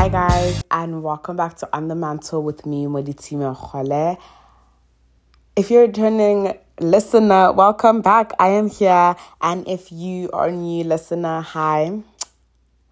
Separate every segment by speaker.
Speaker 1: Hi guys, and welcome back to On the Mantle with me, Moditime Khole. If you're a returning listener, welcome back. I am here, and if you are a new listener, hi,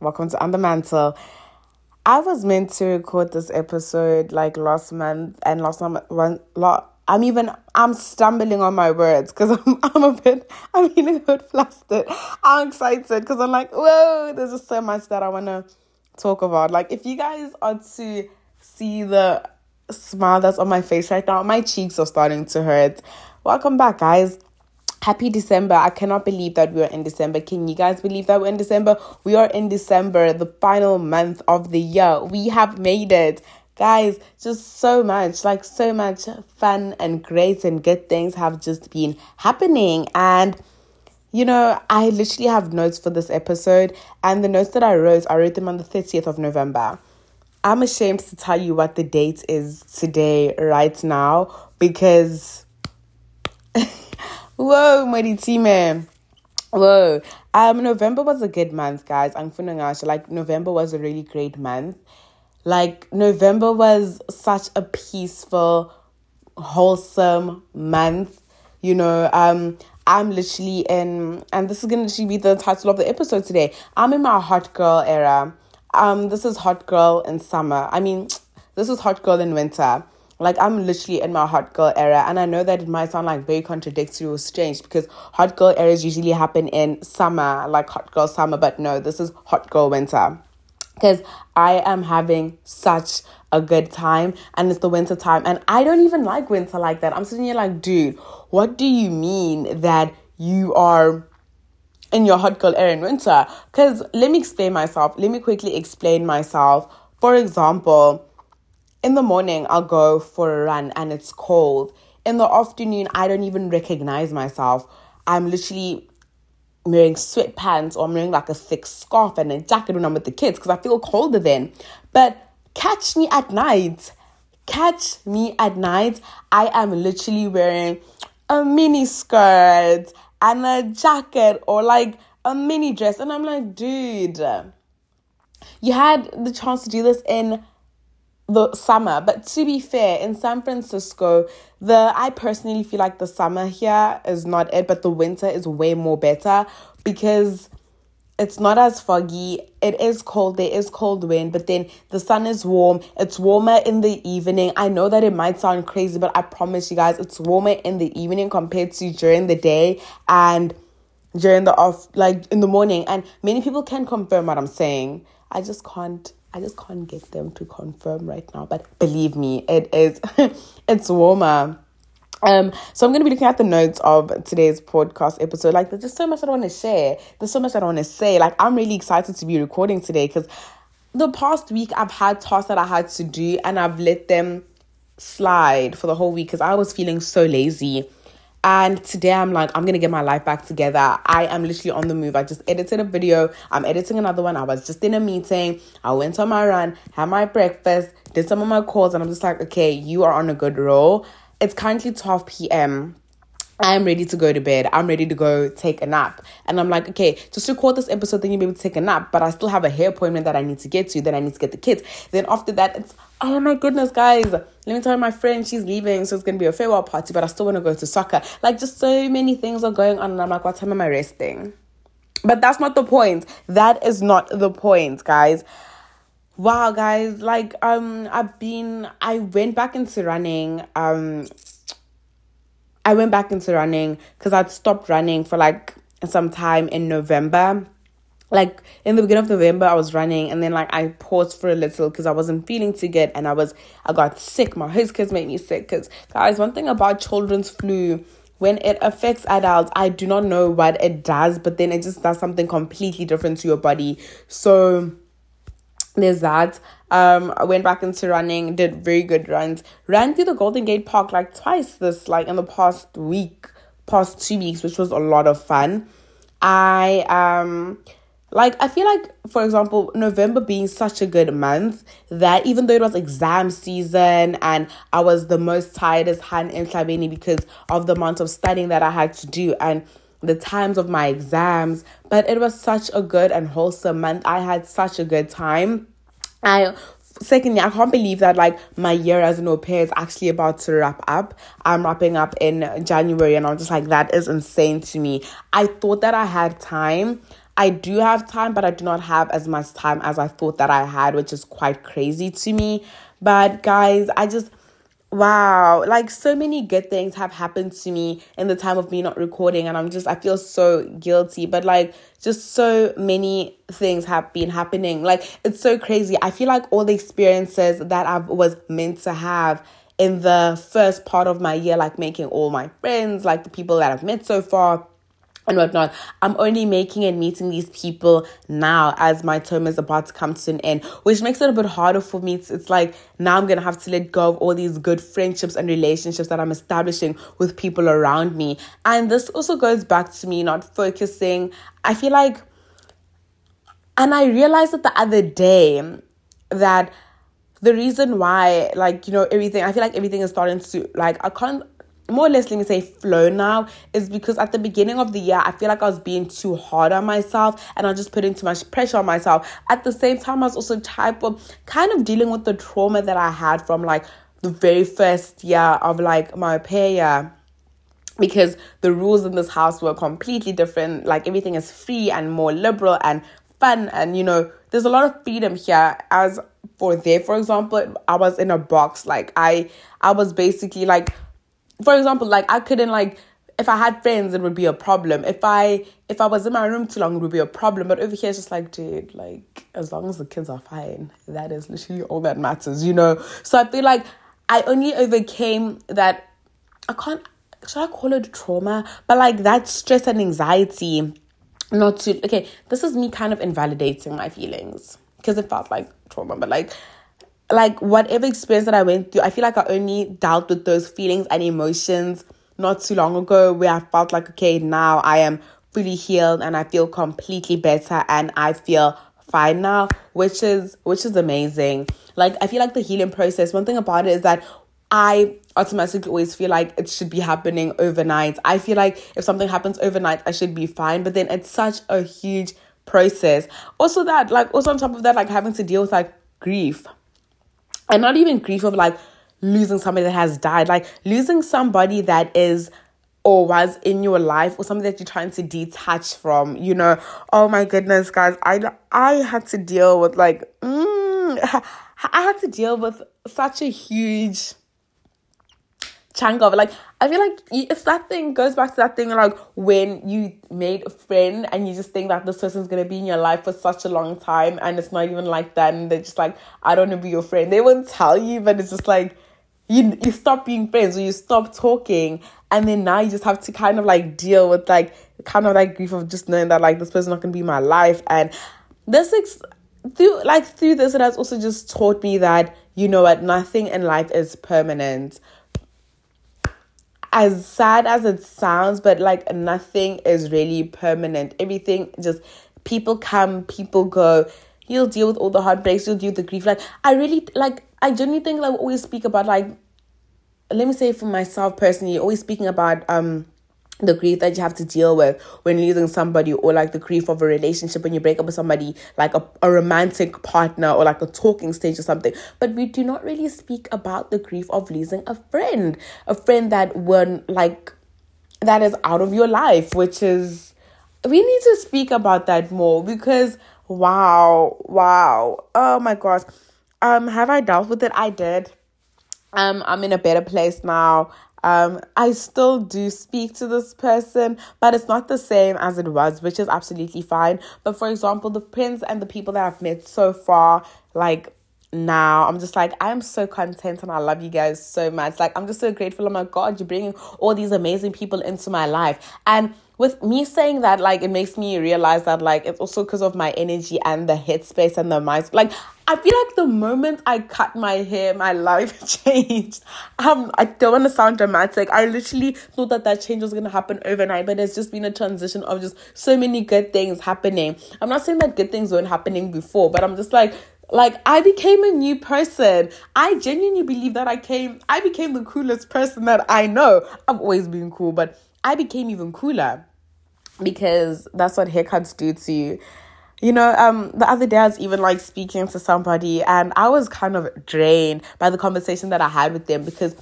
Speaker 1: welcome to On the Mantle. I was meant to record this episode like last month, and last month one lot. I'm even I'm stumbling on my words because I'm I'm a bit I'm feeling a bit flustered. I'm excited because I'm like, whoa, there's just so much that I wanna talk about. Like if you guys are to see the smile that's on my face right now, my cheeks are starting to hurt. Welcome back, guys. Happy December. I cannot believe that we're in December. Can you guys believe that we're in December? We are in December, the final month of the year. We have made it. Guys, just so much, like so much fun and great and good things have just been happening. And you know, I literally have notes for this episode, and the notes that I wrote, I wrote them on the 30th of November. I'm ashamed to tell you what the date is today, right now, because whoa, Moditime. Whoa. Um, November was a good month, guys. I'm feeling like November was a really great month. Like November was such a peaceful, wholesome month. You know, um, I'm literally in, and this is going to actually be the title of the episode today. I'm in my hot girl era. Um, this is hot girl in summer. I mean, this is hot girl in winter. Like I'm literally in my hot girl era, and I know that it might sound like very contradictory or strange because hot girl eras usually happen in summer, like hot girl summer. But no, this is hot girl winter because I am having such a good time and it's the winter time and I don't even like winter like that. I'm sitting here like, dude, what do you mean that you are in your hot girl era in winter? Because let me explain myself. Let me quickly explain myself. For example, in the morning, I'll go for a run and it's cold. In the afternoon, I don't even recognize myself. I'm literally wearing sweatpants or I'm wearing like a thick scarf and a jacket when I'm with the kids because I feel colder then. But catch me at night. Catch me at night. I am literally wearing a mini skirt and a jacket or like a mini dress. And I'm like, dude, you had the chance to do this in the summer. But to be fair, in San Francisco, the I personally feel like the summer here is not it, but the winter is way more better because it's not as foggy. It is cold. There is cold wind, but then the sun is warm. It's warmer in the evening. I know that it might sound crazy, but I promise you guys, it's warmer in the evening compared to during the day and during the off, like in the morning. And many people can confirm what I'm saying. I just can't. I just can't get them to confirm right now. But believe me, it is. it's warmer um, so I'm going to be looking at the notes of today's podcast episode. Like, there's just so much I want to share. There's so much I want to say. Like, I'm really excited to be recording today because the past week I've had tasks that I had to do and I've let them slide for the whole week because I was feeling so lazy. And today I'm like, I'm gonna get my life back together. I am literally on the move. I just edited a video. I'm editing another one. I was just in a meeting. I went on my run, had my breakfast, did some of my calls, and I'm just like, okay, you are on a good roll. It's currently 12 p.m. I'm ready to go to bed. I'm ready to go take a nap. And I'm like, okay, just record this episode, then you'll be able to take a nap. But I still have a hair appointment that I need to get to. Then I need to get the kids. Then after that, it's, oh my goodness, guys. Let me tell my friend, she's leaving. So it's going to be a farewell party, but I still want to go to soccer. Like, just so many things are going on. And I'm like, what time am I resting? But that's not the point. That is not the point, guys wow guys like um i've been i went back into running um i went back into running because i'd stopped running for like some time in november. Like in the beginning of november i was running and then like i paused for a little because i wasn't feeling too good and i was i got sick. My host kids made me sick because guys one thing about children's flu when it affects adults i do not know what it does but then it just does something completely different to your body. So there's that. Um, I went back into running, did very good runs. Ran through the Golden Gate Park like twice this, like in the past week, past two weeks, which was a lot of fun. I um like I feel like for example November being such a good month that even though it was exam season and I was the most tired as Han in Sabini because of the amount of studying that I had to do and the times of my exams, but it was such a good and wholesome month. I had such a good time. I secondly, I can't believe that like my year as an au pair is actually about to wrap up. I'm wrapping up in January, and I'm just like, that is insane to me. I thought that I had time. I do have time, but I do not have as much time as I thought that I had, which is quite crazy to me. But guys, I just wow. Like so many good things have happened to me in the time of me not recording and i'm just i feel so guilty. But like just so many things have been happening. Like it's so crazy. I feel like all the experiences that i was meant to have in the first part of my year like making all my friends like the people that i've met so far and whatnot. I'm only making and meeting these people now as my term is about to come to an end, which makes it a bit harder for me. It's, it's like now I'm gonna have to let go of all these good friendships and relationships that I'm establishing with people around me. And this also goes back to me not focusing. I feel like, and I realized it the other day that the reason why, like, you know, everything, I feel like everything is starting to, like, I can't more or less let me say flow now is because at the beginning of the year I feel like I was being too hard on myself and I was just putting too much pressure on myself. At the same time I was also type of kind of dealing with the trauma that I had from like the very first year of like my pair year because the rules in this house were completely different. Like everything is free and more liberal and fun and you know there's a lot of freedom here as for there for example I was in a box like I I was basically like for example, like I couldn't like if I had friends, it would be a problem. If I if I was in my room too long, it would be a problem. But over here, it's just like, dude, like as long as the kids are fine, that is literally all that matters, you know. So I feel like I only overcame that. I can't. Should I call it trauma? But like that stress and anxiety, not to. Okay, this is me kind of invalidating my feelings because it felt like trauma, but like like whatever experience that I went through, I feel like I only dealt with those feelings and emotions not too long ago where I felt like, okay, now I am fully healed and I feel completely better and I feel fine now, which is which is amazing. Like I feel like the healing process, one thing about it is that I automatically always feel like it should be happening overnight. I feel like if something happens overnight, I should be fine. But then it's such a huge process. Also that like also on top of that, like having to deal with like grief and not even grief of like losing somebody that has died, like losing somebody that is or was in your life or something that you're trying to detach from, you know. Oh my goodness, guys, I I had to deal with like mm, I had to deal with such a huge chunk of it. Like I feel like it's that thing goes back to that thing like when you made a friend and you just think that this person's gonna be in your life for such a long time and it's not even like that and they're just like I don't want to be your friend. They won't tell you, but it's just like you you stop being friends or you stop talking and then now you just have to kind of like deal with like kind of like grief of just knowing that like this person's not gonna be my life and this ex- through like through this it has also just taught me that you know what nothing in life is permanent as sad as it sounds, but like nothing is really permanent. Everything just people come, people go. You'll deal with all the heartbreaks, you'll deal with the grief. Like I really like I genuinely think like always speak about like let me say for myself personally, always speaking about um the grief that you have to deal with when losing somebody or like the grief of a relationship when you break up with somebody like a, a romantic partner or like a talking stage or something. But we do not really speak about the grief of losing a friend a friend that when like that is out of your life which is we need to speak about that more because wow wow. Oh my gosh. Um have i dealt with it? I did. Um i'm in a better place now um, I still do speak to this person, but it's not the same as it was, which is absolutely fine. But for example, the friends and the people that I've met so far, like now I'm just like I'm so content and I love you guys so much. Like I'm just so grateful. Oh my god, you're bringing all these amazing people into my life. And with me saying that, like it makes me realize that like it's also because of my energy and the headspace and the mind. Like I feel like the moment I cut my hair, my life changed. Um, I don't want to sound dramatic. I literally thought that that change was gonna happen overnight, but it's just been a transition of just so many good things happening. I'm not saying that good things weren't happening before, but I'm just like like I became a new person. I genuinely believe that I came I became the coolest person that I know. I've always been cool, but I became even cooler because that's what haircuts do to you. you know, um, the other day I was even like speaking to somebody and I was kind of drained by the conversation that I had with them because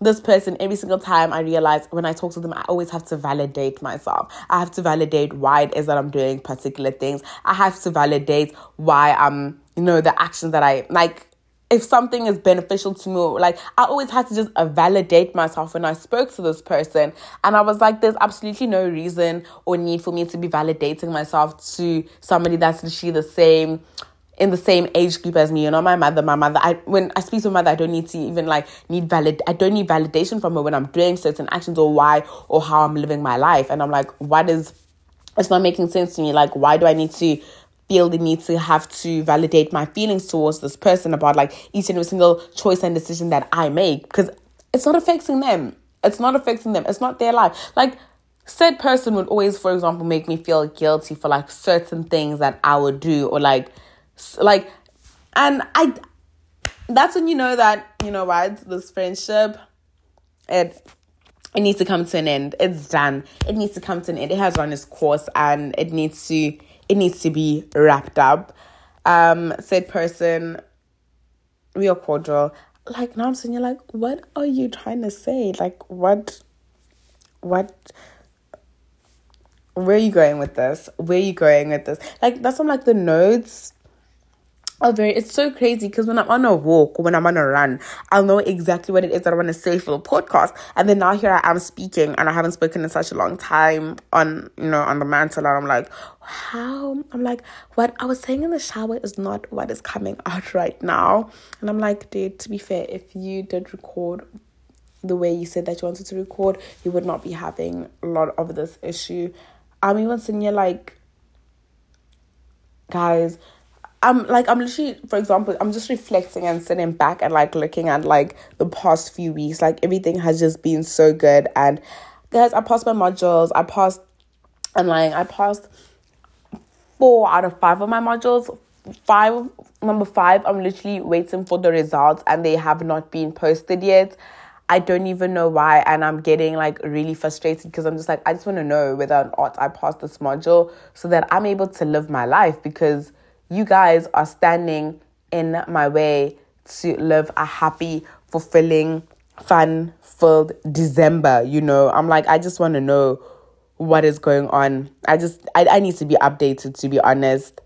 Speaker 1: this person every single time I realize when I talk to them, I always have to validate myself. I have to validate why it is that I'm doing particular things. I have to validate why I'm, you know, the actions that I like. If something is beneficial to me, like I always had to just validate myself when I spoke to this person. And I was like, there's absolutely no reason or need for me to be validating myself to somebody that's literally the same in the same age group as me, you know, my mother, my mother. I when I speak to my mother, I don't need to even like need valid I don't need validation from her when I'm doing certain actions or why or how I'm living my life. And I'm like, what is it's not making sense to me. Like, why do I need to feel the need to have to validate my feelings towards this person about like each and every single choice and decision that I make? Because it's not affecting them. It's not affecting them. It's not their life. Like said person would always, for example, make me feel guilty for like certain things that I would do or like like, and I, that's when you know that, you know what, this friendship, it, it needs to come to an end. It's done. It needs to come to an end. It has run its course and it needs to, it needs to be wrapped up. Um, said person, real cordial. Like now I'm saying, you're like, what are you trying to say? Like, what, what, where are you going with this? Where are you going with this? Like, that's some like the notes are very it's so crazy because when I'm on a walk or when I'm on a run, I'll know exactly what it is that I want to say for the podcast. And then now here I am speaking and I haven't spoken in such a long time on you know on the mantle and I'm like, how I'm like, what I was saying in the shower is not what is coming out right now. And I'm like, dude, to be fair, if you did record the way you said that you wanted to record, you would not be having a lot of this issue. I'm even sitting here like guys I'm like I'm literally for example I'm just reflecting and sitting back and like looking at like the past few weeks. Like everything has just been so good. And guys I passed my modules. I passed and like I passed four out of five of my modules. Five number five I'm literally waiting for the results and they have not been posted yet. I don't even know why and I'm getting like really frustrated because I'm just like I just want to know whether or not I passed this module so that I'm able to live my life because you guys are standing in my way to live a happy, fulfilling, fun filled December. You know, I'm like, I just want to know what is going on. I just, I, I need to be updated, to be honest.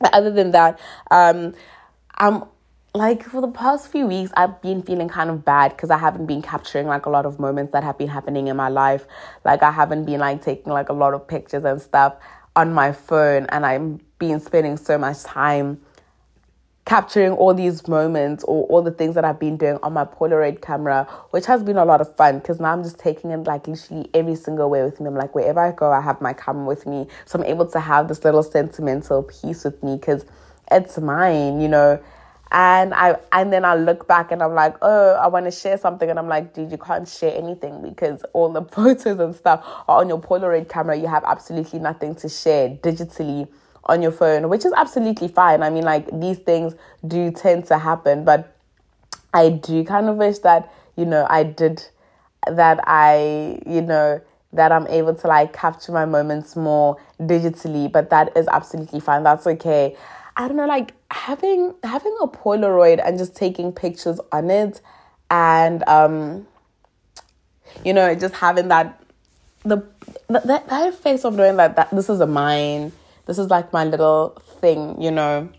Speaker 1: But other than that, um, I'm like for the past few weeks i've been feeling kind of bad because i haven't been capturing like a lot of moments that have been happening in my life like i haven't been like taking like a lot of pictures and stuff on my phone and i'm been spending so much time capturing all these moments or all the things that I've been doing on my Polaroid camera, which has been a lot of fun because now I'm just taking it like literally every single way with me. I'm like, wherever I go, I have my camera with me. So I'm able to have this little sentimental piece with me because it's mine, you know. And I and then I look back and I'm like, oh, I want to share something, and I'm like, dude, you can't share anything because all the photos and stuff are on your Polaroid camera. You have absolutely nothing to share digitally on your phone, which is absolutely fine. I mean, like these things do tend to happen, but I do kind of wish that, you know, I did that I, you know, that I'm able to like capture my moments more digitally, but that is absolutely fine. That's okay. I don't know, like having having a Polaroid and just taking pictures on it and um you know, just having that the that, that face of knowing that, that this is a mine this is like my little thing, you know.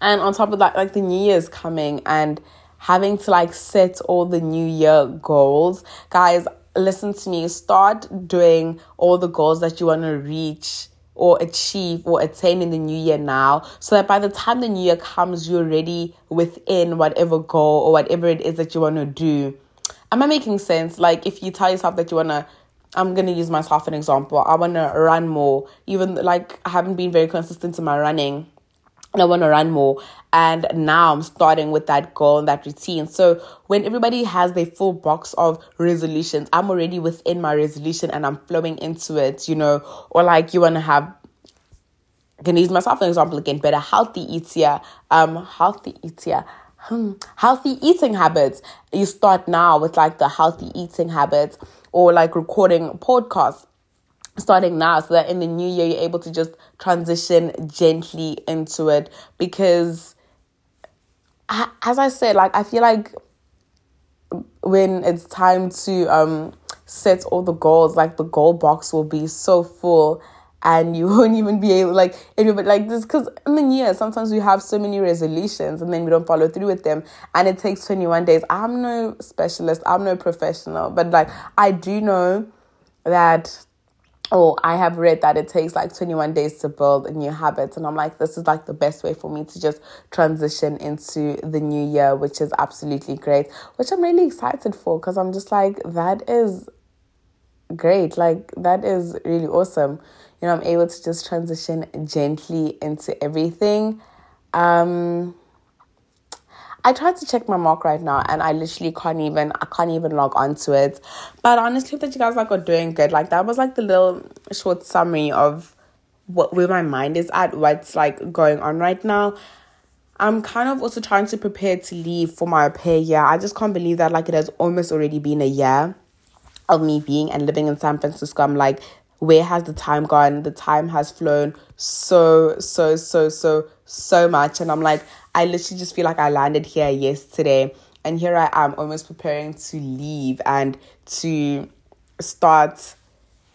Speaker 1: And on top of that, like the new year's coming and having to like set all the new year goals. Guys, listen to me. Start doing all the goals that you want to reach or achieve or attain in the new year now so that by the time the new year comes you're ready within whatever goal or whatever it is that you want to do am i making sense like if you tell yourself that you want to I'm gonna use myself an example. I wanna run more, even like I haven't been very consistent in my running. I want to run more. And now I'm starting with that goal and that routine. So when everybody has their full box of resolutions, I'm already within my resolution and I'm flowing into it, you know, or like you want to have gonna use myself an example again, better healthy easier, um, healthy easier, hmm, healthy eating habits. You start now with like the healthy eating habits or like recording podcasts starting now so that in the new year you're able to just transition gently into it. Because as I said like I feel like when it's time to um set all the goals like the goal box will be so full and you won't even be able like anybody like this because in the year sometimes we have so many resolutions and then we don't follow through with them and it takes 21 days. I'm no specialist. I'm no professional. But like i do know that oh, I have read that it takes like 21 days to build a new habit. And I'm like, this is like the best way for me to just transition into the new year, which is absolutely great, which I'm really excited for because I'm just like, that is great. Like, that is really awesome. You know, I'm able to just transition gently into everything. Um, I tried to check my mark right now and I literally can't even I can't even log onto it. But honestly that you guys like are doing good. Like that was like the little short summary of what where my mind is at, what's like going on right now. I'm kind of also trying to prepare to leave for my pair year. I just can't believe that like it has almost already been a year of me being and living in San Francisco. I'm like, where has the time gone? The time has flown so, so, so, so, so much. And I'm like, I literally just feel like I landed here yesterday and here I am almost preparing to leave and to start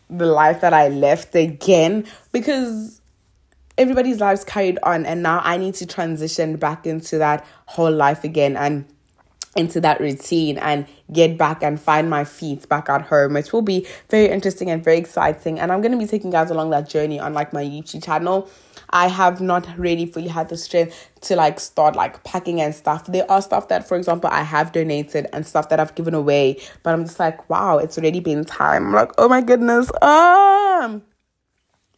Speaker 1: the life that I left again because everybody's lives carried on and now I need to transition back into that whole life again and into that routine and get back and find my feet back at home which will be very interesting and very exciting and i'm going to be taking guys along that journey on like my youtube channel I have not really fully had the strength to like start like packing and stuff. There are stuff that, for example, I have donated and stuff that I've given away, but I'm just like, wow, it's already been time. I'm like, oh my goodness, um,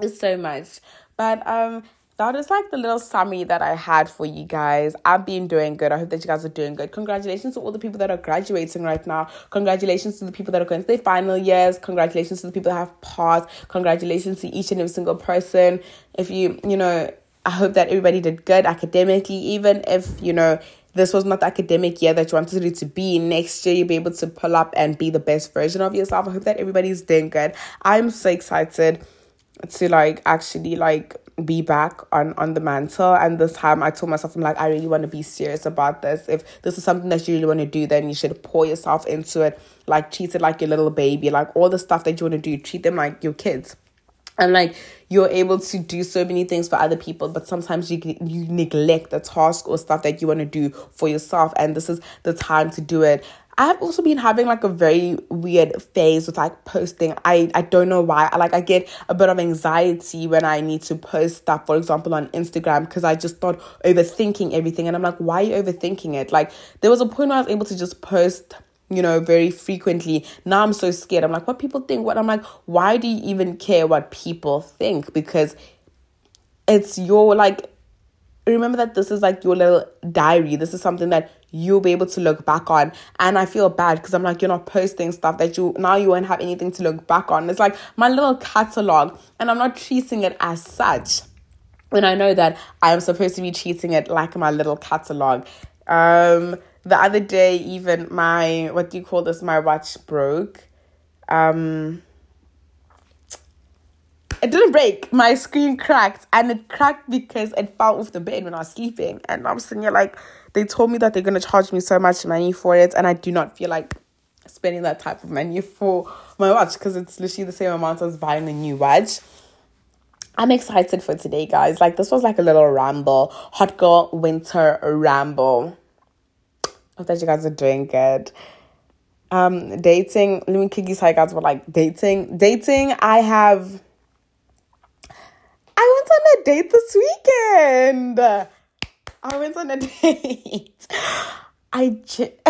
Speaker 1: it's so much. But um, that is like the little summary that I had for you guys. I've been doing good. I hope that you guys are doing good. Congratulations to all the people that are graduating right now. Congratulations to the people that are going to their final years. Congratulations to the people that have passed. Congratulations to each and every single person. If you, you know, I hope that everybody did good academically, even if, you know, this was not the academic year that you wanted it to be. Next year, you'll be able to pull up and be the best version of yourself. I hope that everybody's doing good. I'm so excited to like actually like be back on on the mantle. And this time i told myself i'm like i really want to be serious about this. If this is something that you really want to do then you should pour yourself into it. Like treat it like your little baby. Like all the stuff that you want to do treat them like your kids. And like you're able to do so many things for other people but sometimes you you neglect the task or stuff that you want to do for yourself. And this is the time to do it I've also been having like a very weird phase with like posting. I I don't know why. I like I get a bit of anxiety when I need to post stuff, for example, on Instagram, because I just start overthinking everything. And I'm like, why are you overthinking it? Like there was a point where I was able to just post you know, very frequently. Now I'm so scared. I'm like, what people think? What I'm like, why do you even care what people think? Because it's your like remember that this is like your little diary. This is something that you'll be able to look back on. And I feel bad because I'm like, you're not posting stuff that you now you won't have anything to look back on. It's like my little catalog, and I'm not treating it as such. When I know that I am supposed to be treating it like my little catalog. Um, the other day, even my what do you call this? My watch broke. Um, it didn't break. My screen cracked, and it cracked because it fell off the bed when I was sleeping. And I'm sitting here like, they told me that they're gonna charge me so much money for it, and I do not feel like spending that type of money for my watch because it's literally the same amount as buying a new watch. I'm excited for today, guys. Like this was like a little ramble, hot girl winter ramble. Hope that you guys are doing good. Um, dating. Let me kick you guys. But like dating, dating. I have on a date this weekend. I went on a date. I j-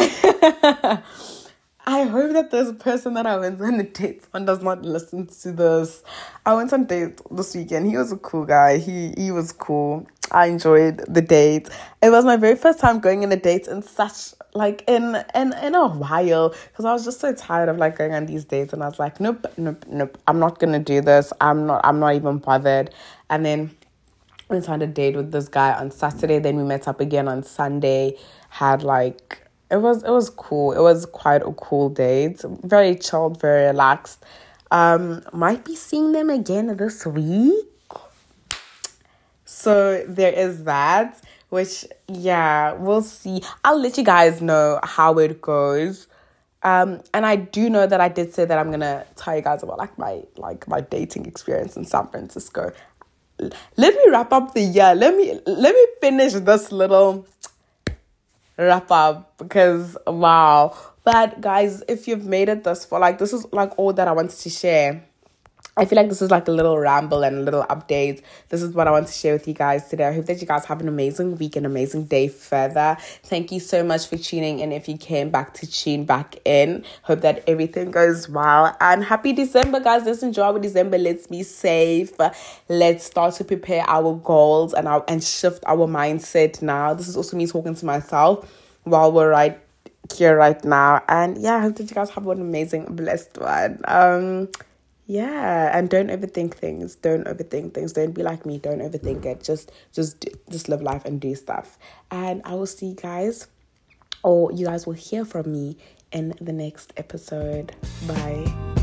Speaker 1: I hope that this person that I went on a date on does not listen to this. I went on a date this weekend. He was a cool guy. He he was cool. I enjoyed the date. It was my very first time going on a date in such like in in in a while because I was just so tired of like going on these dates and I was like nope nope nope I'm not gonna do this I'm not I'm not even bothered and then went on a date with this guy on Saturday then we met up again on Sunday had like it was it was cool it was quite a cool date very chilled very relaxed Um, might be seeing them again this week. So there is that, which yeah, we'll see. I'll let you guys know how it goes. Um, and I do know that I did say that I'm gonna tell you guys about like my like my dating experience in San Francisco. Let me wrap up the year. Let me let me finish this little wrap up because wow. But guys, if you've made it this far, like this is like all that I wanted to share. I feel like this is like a little ramble and a little update. This is what I want to share with you guys today. I hope that you guys have an amazing week, an amazing day further. Thank you so much for tuning in. If you came back to tune back in, hope that everything goes well. And happy December, guys. Let's enjoy our December. Let's be safe. Let's start to prepare our goals and our and shift our mindset now. This is also me talking to myself while we're right here right now. And yeah, I hope that you guys have an amazing, blessed one. Um yeah and don't overthink things. Don't overthink things. Don't be like me. Don't overthink it. Just just just live life and do stuff. And i will see you guys or you guys will hear from me in the next episode. Bye